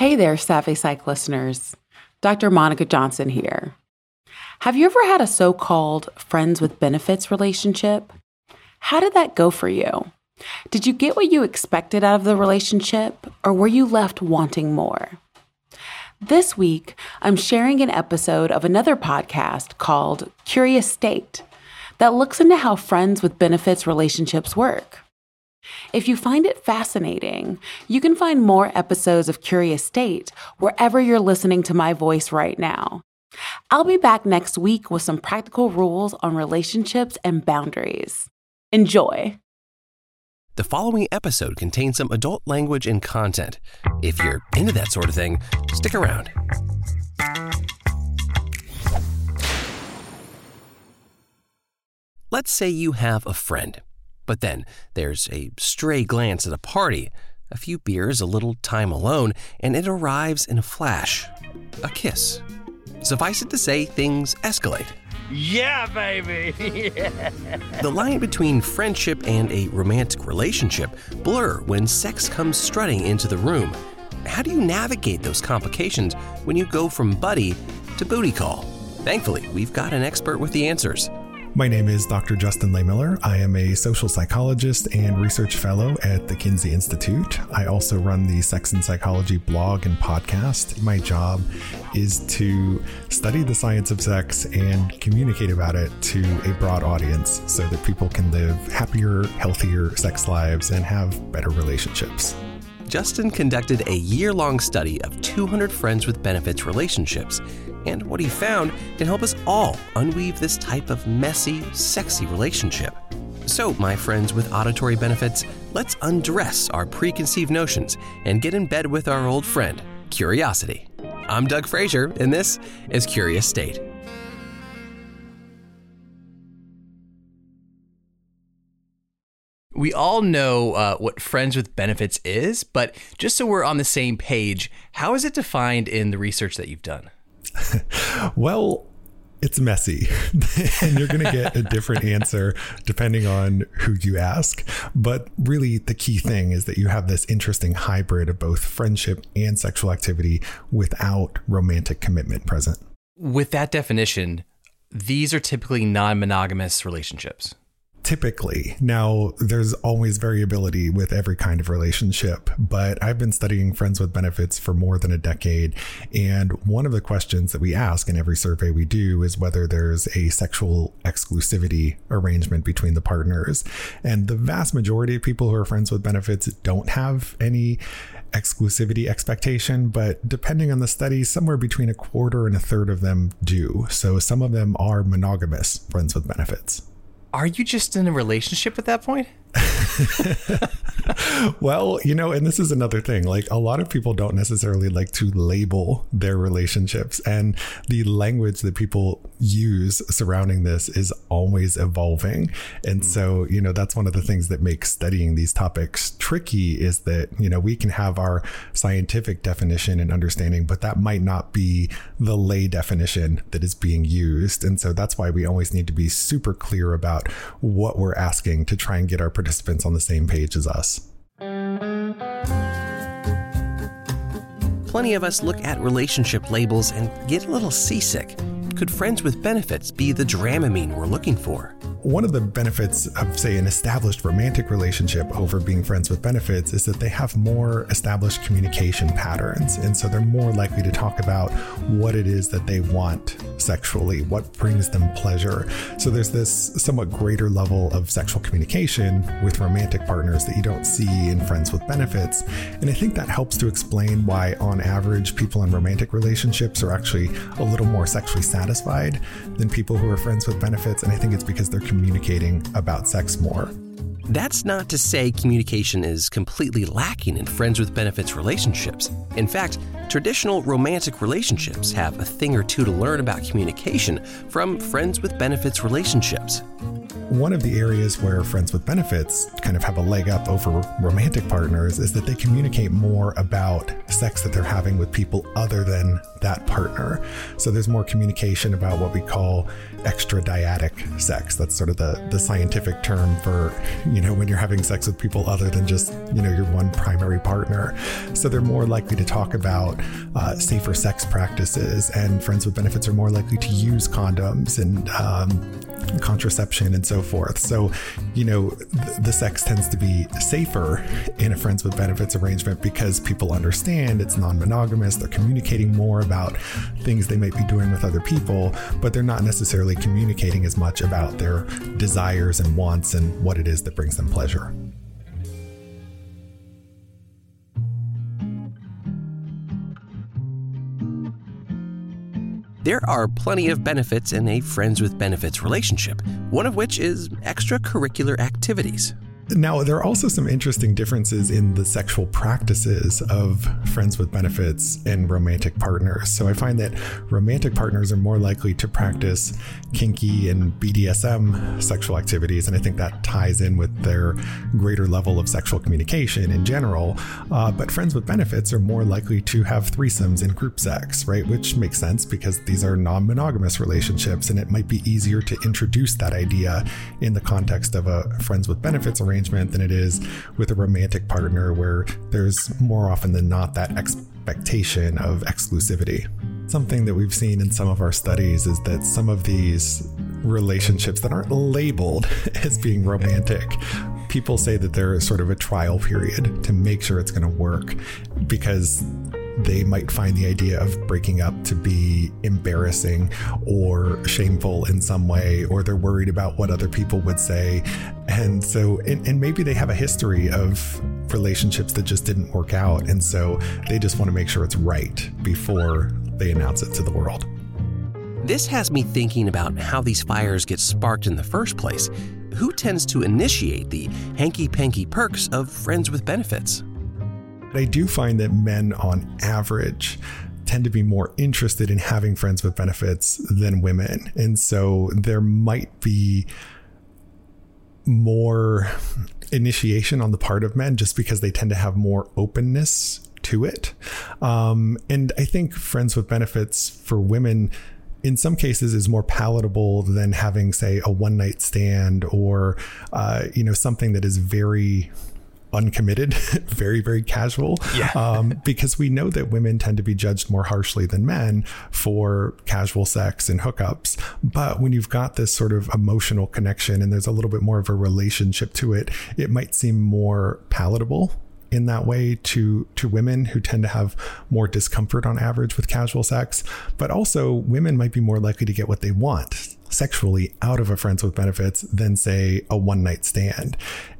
Hey there, Savvy Psych listeners. Dr. Monica Johnson here. Have you ever had a so called friends with benefits relationship? How did that go for you? Did you get what you expected out of the relationship, or were you left wanting more? This week, I'm sharing an episode of another podcast called Curious State that looks into how friends with benefits relationships work. If you find it fascinating, you can find more episodes of Curious State wherever you're listening to my voice right now. I'll be back next week with some practical rules on relationships and boundaries. Enjoy. The following episode contains some adult language and content. If you're into that sort of thing, stick around. Let's say you have a friend but then there's a stray glance at a party, a few beers, a little time alone, and it arrives in a flash a kiss. Suffice it to say, things escalate. Yeah, baby! The line between friendship and a romantic relationship blur when sex comes strutting into the room. How do you navigate those complications when you go from buddy to booty call? Thankfully, we've got an expert with the answers. My name is Dr. Justin Lehmiller. I am a social psychologist and research fellow at the Kinsey Institute. I also run the Sex and Psychology blog and podcast. My job is to study the science of sex and communicate about it to a broad audience so that people can live happier, healthier sex lives and have better relationships. Justin conducted a year long study of 200 friends with benefits relationships, and what he found can help us all unweave this type of messy, sexy relationship. So, my friends with auditory benefits, let's undress our preconceived notions and get in bed with our old friend, curiosity. I'm Doug Frazier, and this is Curious State. We all know uh, what friends with benefits is, but just so we're on the same page, how is it defined in the research that you've done? well, it's messy and you're going to get a different answer depending on who you ask. But really, the key thing is that you have this interesting hybrid of both friendship and sexual activity without romantic commitment present. With that definition, these are typically non monogamous relationships typically. Now, there's always variability with every kind of relationship, but I've been studying friends with benefits for more than a decade. And one of the questions that we ask in every survey we do is whether there's a sexual exclusivity arrangement between the partners. And the vast majority of people who are friends with benefits don't have any exclusivity expectation, but depending on the study, somewhere between a quarter and a third of them do. So some of them are monogamous friends with benefits are you just in a relationship at that point? well, you know, and this is another thing. Like a lot of people don't necessarily like to label their relationships, and the language that people use surrounding this is always evolving. And hmm. so, you know, that's one of the things that makes studying these topics tricky is that, you know, we can have our scientific definition and understanding, but that might not be the lay definition that is being used. And so that's why we always need to be super clear about what we're asking to try and get our participants on the same page as us. Plenty of us look at relationship labels and get a little seasick. Could friends with benefits be the Dramamine we're looking for? One of the benefits of, say, an established romantic relationship over being friends with benefits is that they have more established communication patterns. And so they're more likely to talk about what it is that they want sexually, what brings them pleasure. So there's this somewhat greater level of sexual communication with romantic partners that you don't see in friends with benefits. And I think that helps to explain why, on average, people in romantic relationships are actually a little more sexually satisfied than people who are friends with benefits. And I think it's because they're communicating about sex more. That's not to say communication is completely lacking in friends with benefits relationships. In fact, traditional romantic relationships have a thing or two to learn about communication from friends with benefits relationships. One of the areas where friends with benefits kind of have a leg up over romantic partners is that they communicate more about sex that they're having with people other than that partner. So there's more communication about what we call extradyadic sex. That's sort of the, the scientific term for, you know, when you're having sex with people other than just, you know, your one primary partner. So they're more likely to talk about uh, safer sex practices, and friends with benefits are more likely to use condoms and um, contraception and so forth. So, you know, the sex tends to be safer in a friends with benefits arrangement because people understand it's non monogamous. They're communicating more about things they might be doing with other people, but they're not necessarily communicating as much about their desires and wants and what it is that brings them pleasure. There are plenty of benefits in a friends with benefits relationship, one of which is extracurricular activities. Now, there are also some interesting differences in the sexual practices of friends with benefits and romantic partners. So I find that romantic partners are more likely to practice kinky and BDSM sexual activities. And I think that ties in with their greater level of sexual communication in general. Uh, but friends with benefits are more likely to have threesomes and group sex, right? Which makes sense because these are non monogamous relationships. And it might be easier to introduce that idea in the context of a friends with benefits arrangement arrangement than it is with a romantic partner where there's more often than not that expectation of exclusivity. Something that we've seen in some of our studies is that some of these relationships that aren't labeled as being romantic people say that there is sort of a trial period to make sure it's going to work because they might find the idea of breaking up to be embarrassing or shameful in some way, or they're worried about what other people would say. And so, and, and maybe they have a history of relationships that just didn't work out. And so they just want to make sure it's right before they announce it to the world. This has me thinking about how these fires get sparked in the first place. Who tends to initiate the hanky panky perks of friends with benefits? I do find that men, on average, tend to be more interested in having friends with benefits than women. And so there might be more initiation on the part of men just because they tend to have more openness to it. Um, and I think friends with benefits for women in some cases is more palatable than having say a one night stand or uh, you know something that is very uncommitted, very, very casual. Yeah. um, because we know that women tend to be judged more harshly than men for casual sex and hookups. But when you've got this sort of emotional connection and there's a little bit more of a relationship to it, it might seem more palatable in that way to to women who tend to have more discomfort on average with casual sex but also women might be more likely to get what they want sexually out of a friends with benefits than say a one night stand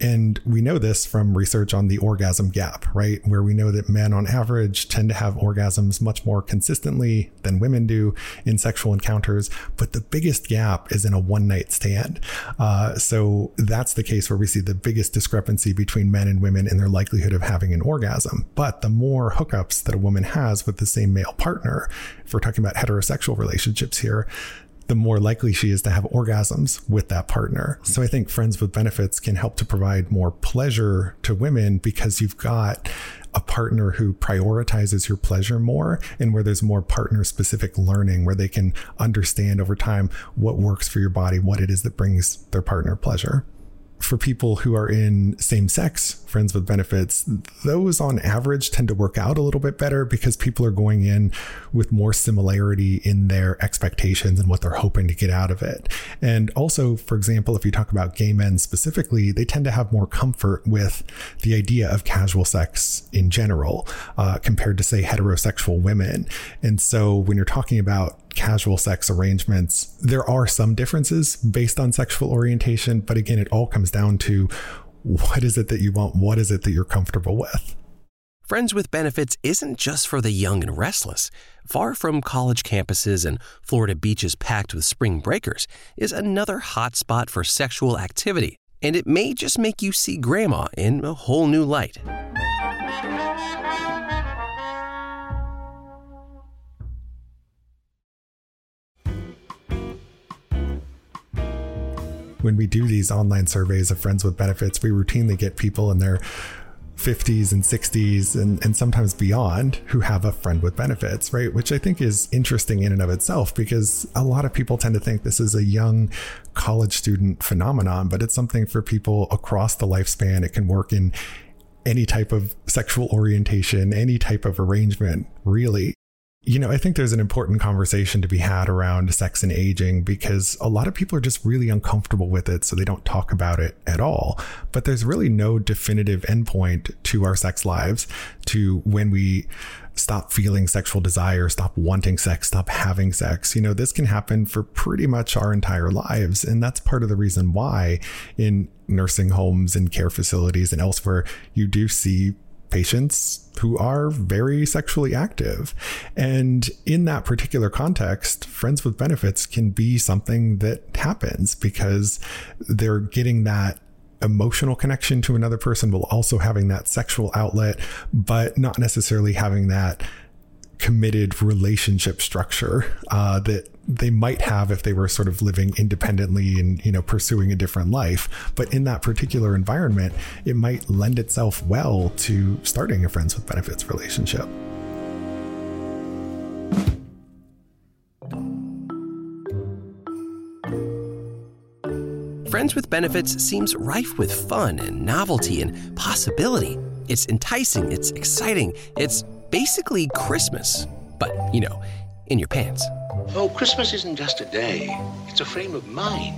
and we know this from research on the orgasm gap, right? Where we know that men on average tend to have orgasms much more consistently than women do in sexual encounters. But the biggest gap is in a one night stand. Uh, so that's the case where we see the biggest discrepancy between men and women in their likelihood of having an orgasm. But the more hookups that a woman has with the same male partner, if we're talking about heterosexual relationships here, the more likely she is to have orgasms with that partner. So I think friends with benefits can help to provide more pleasure to women because you've got a partner who prioritizes your pleasure more and where there's more partner specific learning where they can understand over time what works for your body, what it is that brings their partner pleasure for people who are in same sex friends with benefits, those on average tend to work out a little bit better because people are going in with more similarity in their expectations and what they're hoping to get out of it. And also, for example, if you talk about gay men specifically, they tend to have more comfort with the idea of casual sex in general uh, compared to, say, heterosexual women. And so when you're talking about casual sex arrangements. There are some differences based on sexual orientation, but again, it all comes down to what is it that you want? What is it that you're comfortable with? Friends with Benefits isn't just for the young and restless. Far from college campuses and Florida beaches packed with spring breakers is another hot spot for sexual activity, and it may just make you see grandma in a whole new light. When we do these online surveys of friends with benefits, we routinely get people in their 50s and 60s and, and sometimes beyond who have a friend with benefits, right? Which I think is interesting in and of itself because a lot of people tend to think this is a young college student phenomenon, but it's something for people across the lifespan. It can work in any type of sexual orientation, any type of arrangement, really. You know, I think there's an important conversation to be had around sex and aging because a lot of people are just really uncomfortable with it, so they don't talk about it at all. But there's really no definitive endpoint to our sex lives, to when we stop feeling sexual desire, stop wanting sex, stop having sex. You know, this can happen for pretty much our entire lives. And that's part of the reason why in nursing homes and care facilities and elsewhere, you do see patients who are very sexually active. And in that particular context, friends with benefits can be something that happens because they're getting that emotional connection to another person while also having that sexual outlet, but not necessarily having that committed relationship structure uh, that they might have if they were sort of living independently and you know pursuing a different life but in that particular environment it might lend itself well to starting a friends with benefits relationship Friends with Benefits seems rife with fun and novelty and possibility. It's enticing, it's exciting, it's basically Christmas, but, you know, in your pants. Oh, Christmas isn't just a day, it's a frame of mind.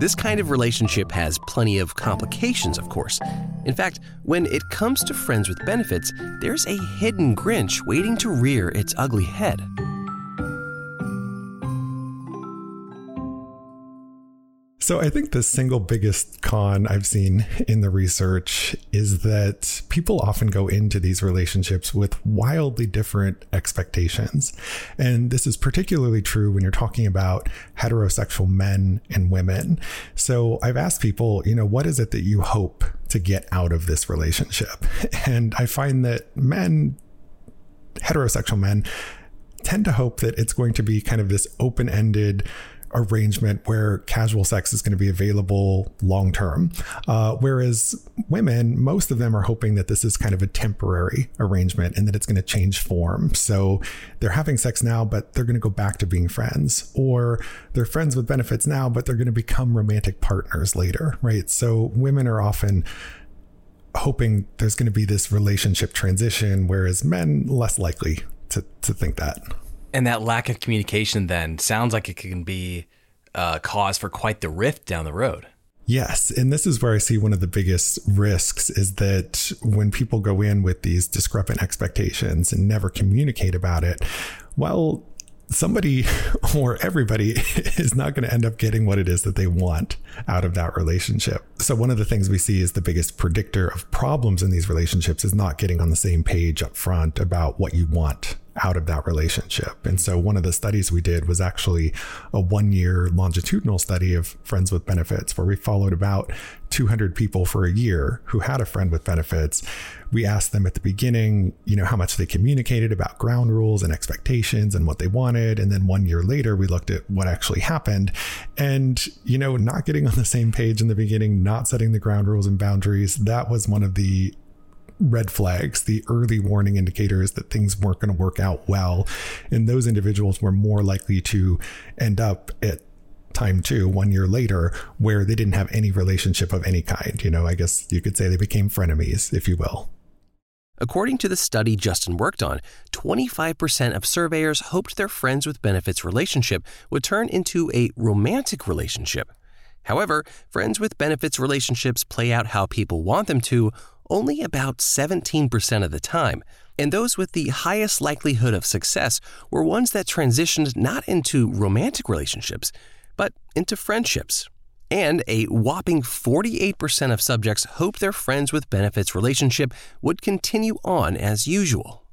This kind of relationship has plenty of complications, of course. In fact, when it comes to friends with benefits, there's a hidden Grinch waiting to rear its ugly head. So I think the single biggest con I've seen in the research is that people often go into these relationships with wildly different expectations. And this is particularly true when you're talking about heterosexual men and women. So I've asked people, you know, what is it that you hope to get out of this relationship? And I find that men, heterosexual men, tend to hope that it's going to be kind of this open ended, arrangement where casual sex is going to be available long term. Uh, whereas women, most of them are hoping that this is kind of a temporary arrangement and that it's going to change form. So they're having sex now, but they're going to go back to being friends, or they're friends with benefits now, but they're going to become romantic partners later, right? So women are often hoping there's going to be this relationship transition, whereas men less likely to, to think that. And that lack of communication then sounds like it can be a cause for quite the rift down the road. Yes, and this is where I see one of the biggest risks is that when people go in with these discrepant expectations and never communicate about it, well, somebody or everybody is not going to end up getting what it is that they want out of that relationship. So, one of the things we see is the biggest predictor of problems in these relationships is not getting on the same page up front about what you want out of that relationship. And so one of the studies we did was actually a one year longitudinal study of friends with benefits where we followed about 200 people for a year who had a friend with benefits. We asked them at the beginning, you know, how much they communicated about ground rules and expectations and what they wanted. And then one year later, we looked at what actually happened. And, you know, not getting on the same page in the beginning, not setting the ground rules and boundaries, that was one of the red flags, the early warning indicators that things weren't going to work out well. And those individuals were more likely to end up at time two, one year later, where they didn't have any relationship of any kind. You know, I guess you could say they became frenemies, if you will. According to the study Justin worked on, 25% of surveyors hoped their friends with benefits relationship would turn into a romantic relationship. However, friends with benefits relationships play out how people want them to only about 17% of the time. And those with the highest likelihood of success were ones that transitioned not into romantic relationships, but into friendships. And a whopping 48% of subjects hoped their friends with benefits relationship would continue on as usual.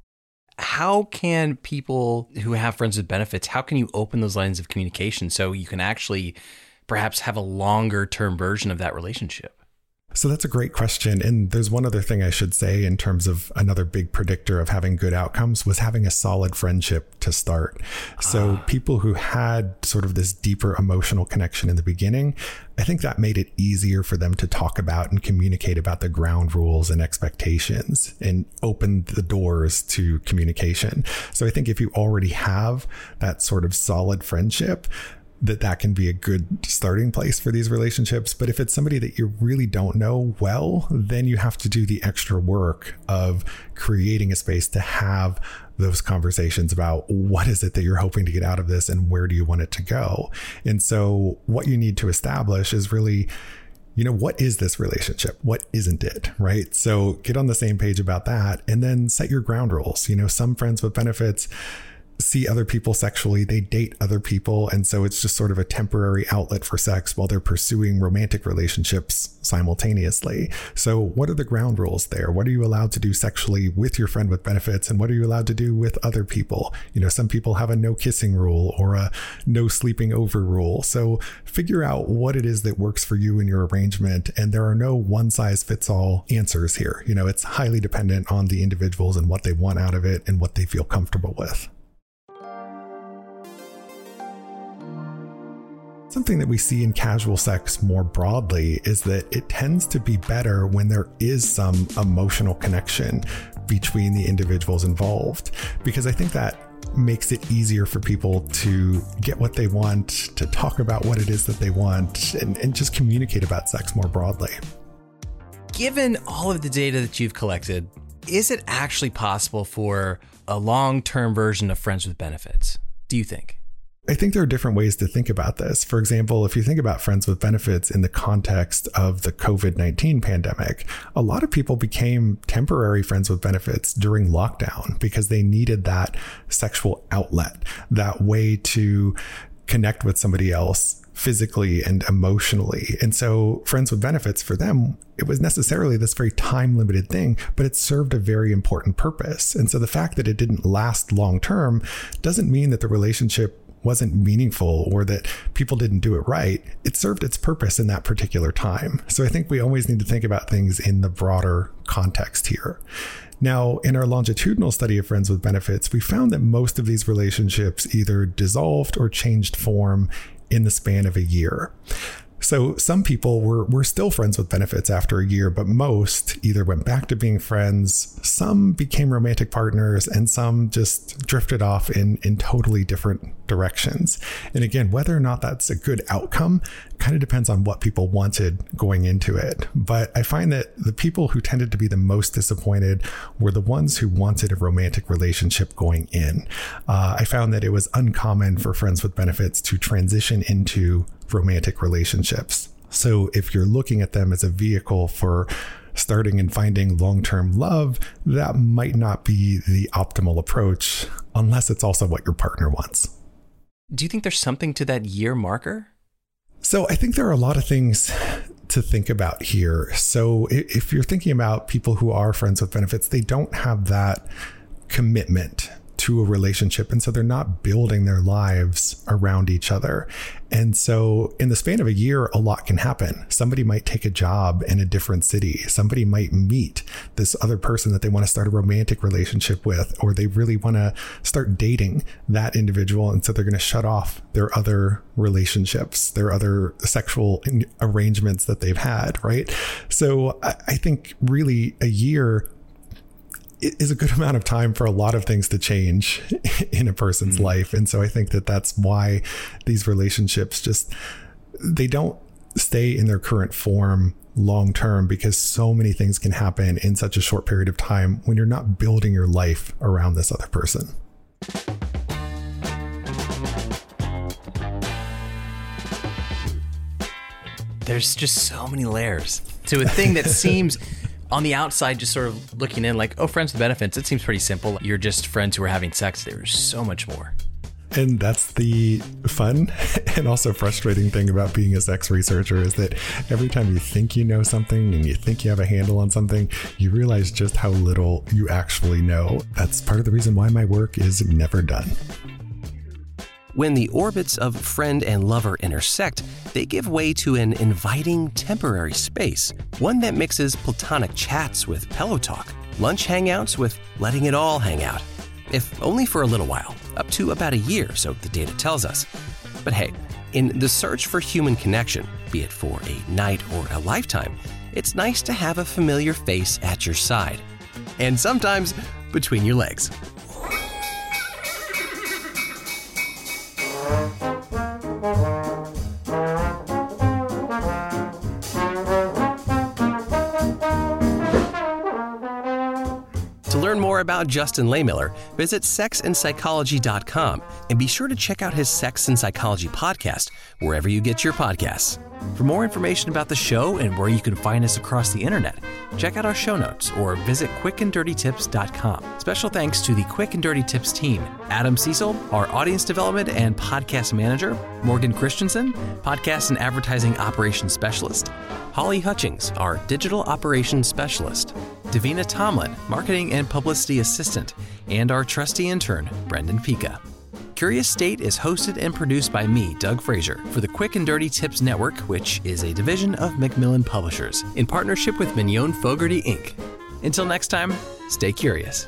How can people who have friends with benefits, how can you open those lines of communication so you can actually perhaps have a longer term version of that relationship? So that's a great question. And there's one other thing I should say in terms of another big predictor of having good outcomes was having a solid friendship to start. So ah. people who had sort of this deeper emotional connection in the beginning, I think that made it easier for them to talk about and communicate about the ground rules and expectations and opened the doors to communication. So I think if you already have that sort of solid friendship, that that can be a good starting place for these relationships. But if it's somebody that you really don't know well, then you have to do the extra work of creating a space to have those conversations about what is it that you're hoping to get out of this and where do you want it to go. And so what you need to establish is really you know, what is this relationship? What isn't it? Right. So get on the same page about that and then set your ground rules. You know, some friends with benefits see other people sexually, they date other people. And so it's just sort of a temporary outlet for sex while they're pursuing romantic relationships simultaneously. So, what are the ground rules there? What are you allowed to do sexually with your friend with benefits? And what are you allowed to do with other people? You know, some people have a no kissing rule or a no sleeping over rule. So, figure out what it is that works for you in your arrangement. And there are no one size fits all answers here. You know, it's highly dependent on the individuals and what they want out of it and what they feel comfortable with. Something that we see in casual sex more broadly is that it tends to be better when there is some emotional connection between the individuals involved. Because I think that makes it easier for people to get what they want, to talk about what it is that they want, and, and just communicate about sex more broadly. Given all of the data that you've collected, is it actually possible for a long term version of Friends with Benefits? Do you think? I think there are different ways to think about this. For example, if you think about friends with benefits in the context of the COVID 19 pandemic, a lot of people became temporary friends with benefits during lockdown because they needed that sexual outlet, that way to connect with somebody else physically and emotionally. And so, friends with benefits for them, it was necessarily this very time limited thing, but it served a very important purpose. And so, the fact that it didn't last long term doesn't mean that the relationship wasn't meaningful or that people didn't do it right, it served its purpose in that particular time. So I think we always need to think about things in the broader context here. Now, in our longitudinal study of friends with benefits, we found that most of these relationships either dissolved or changed form in the span of a year. So some people were, were still friends with benefits after a year, but most either went back to being friends, some became romantic partners, and some just drifted off in, in totally different directions. And again, whether or not that's a good outcome kind of depends on what people wanted going into it. But I find that the people who tended to be the most disappointed were the ones who wanted a romantic relationship going in. Uh, I found that it was uncommon for friends with benefits to transition into romantic relationships. So if you're looking at them as a vehicle for starting and finding long term love, that might not be the optimal approach unless it's also what your partner wants. Do you think there's something to that year marker? So I think there are a lot of things to think about here. So if you're thinking about people who are friends with benefits, they don't have that commitment to a relationship. And so they're not building their lives around each other. And so, in the span of a year, a lot can happen. Somebody might take a job in a different city. Somebody might meet this other person that they want to start a romantic relationship with, or they really want to start dating that individual. And so, they're going to shut off their other relationships, their other sexual arrangements that they've had, right? So, I think really a year is a good amount of time for a lot of things to change in a person's mm-hmm. life and so i think that that's why these relationships just they don't stay in their current form long term because so many things can happen in such a short period of time when you're not building your life around this other person there's just so many layers to a thing that seems on the outside, just sort of looking in, like, oh, friends with benefits, it seems pretty simple. You're just friends who are having sex. There's so much more. And that's the fun and also frustrating thing about being a sex researcher is that every time you think you know something and you think you have a handle on something, you realize just how little you actually know. That's part of the reason why my work is never done. When the orbits of friend and lover intersect, they give way to an inviting temporary space, one that mixes platonic chats with pillow talk, lunch hangouts with letting it all hang out. If only for a little while, up to about a year, so the data tells us. But hey, in the search for human connection, be it for a night or a lifetime, it's nice to have a familiar face at your side. And sometimes between your legs. About Justin Lehmiller, visit sexandpsychology.com and be sure to check out his Sex and Psychology podcast wherever you get your podcasts. For more information about the show and where you can find us across the internet, check out our show notes or visit quickanddirtytips.com. Special thanks to the Quick and Dirty Tips team Adam Cecil, our audience development and podcast manager, Morgan Christensen, podcast and advertising operations specialist, Holly Hutchings, our digital operations specialist, Davina Tomlin, marketing and publicity assistant, and our trusty intern, Brendan Pika. Curious State is hosted and produced by me, Doug Frazier, for the Quick and Dirty Tips Network, which is a division of Macmillan Publishers, in partnership with Mignon Fogarty Inc. Until next time, stay curious.